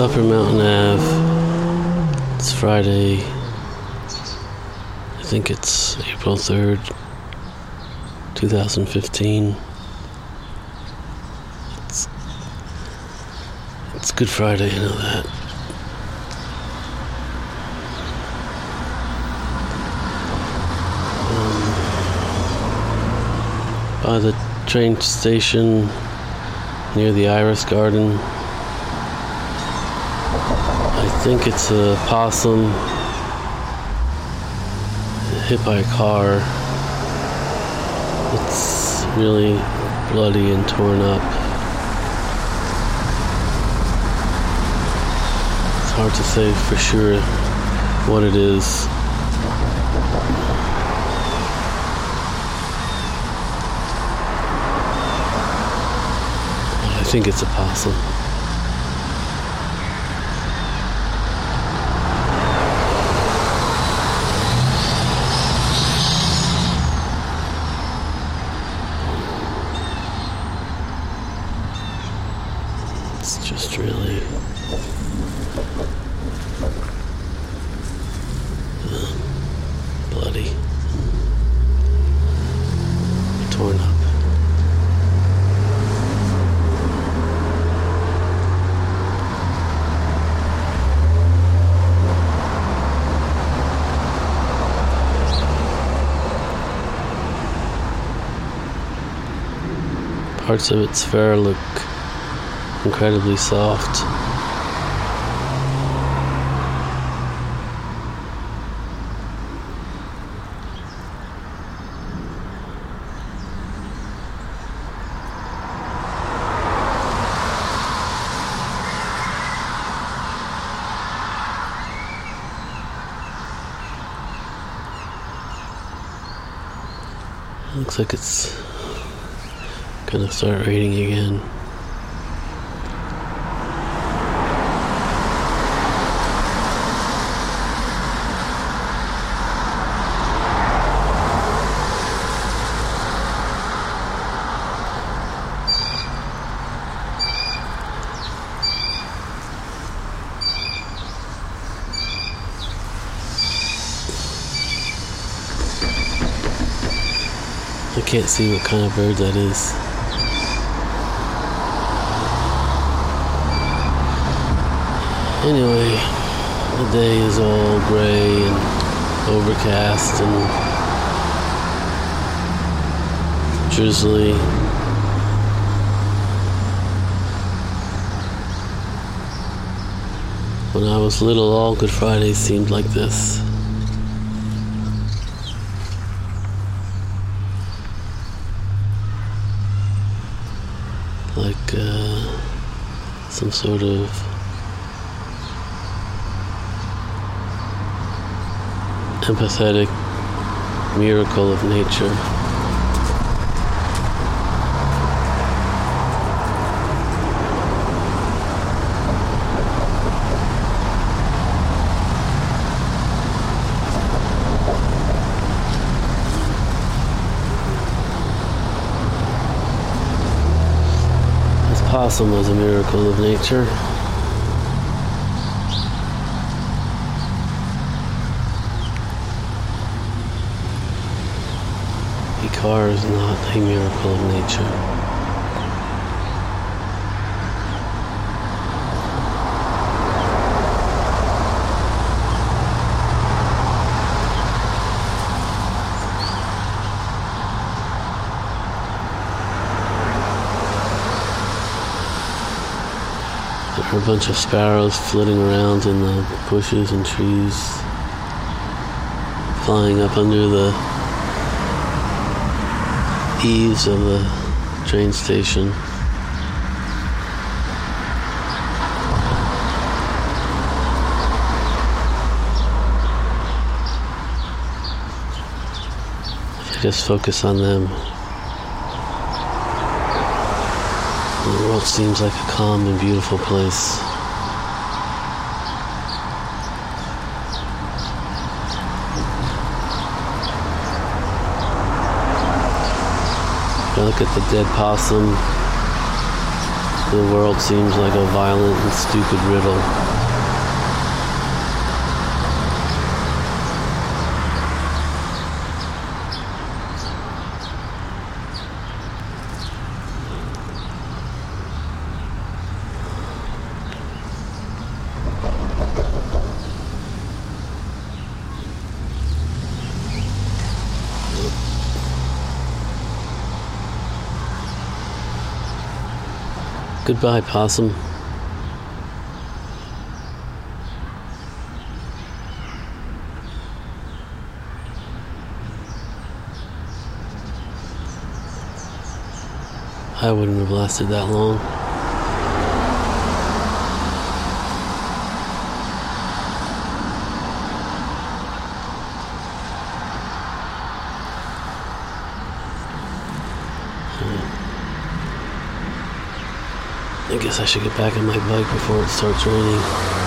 Upper Mountain Ave. It's Friday. I think it's April 3rd, 2015. It's, it's Good Friday, I know that. Um, by the train station near the Iris Garden. I think it's a possum hit by a car. It's really bloody and torn up. It's hard to say for sure what it is. I think it's a possum. It's just really bloody, torn up. Parts of its fur look incredibly soft. Looks like it's gonna start raining again. I can't see what kind of bird that is. Anyway, the day is all gray and overcast and drizzly. When I was little, all Good Fridays seemed like this. Like uh, some sort of empathetic miracle of nature. This possum was a miracle of nature. The car is not a miracle of nature. A bunch of sparrows flitting around in the bushes and trees, flying up under the eaves of the train station. Just focus on them, the world seems like a calm and beautiful place. I look at the dead possum The world seems like a violent and stupid riddle. Goodbye, possum. I wouldn't have lasted that long. I guess I should get back on my bike before it starts raining.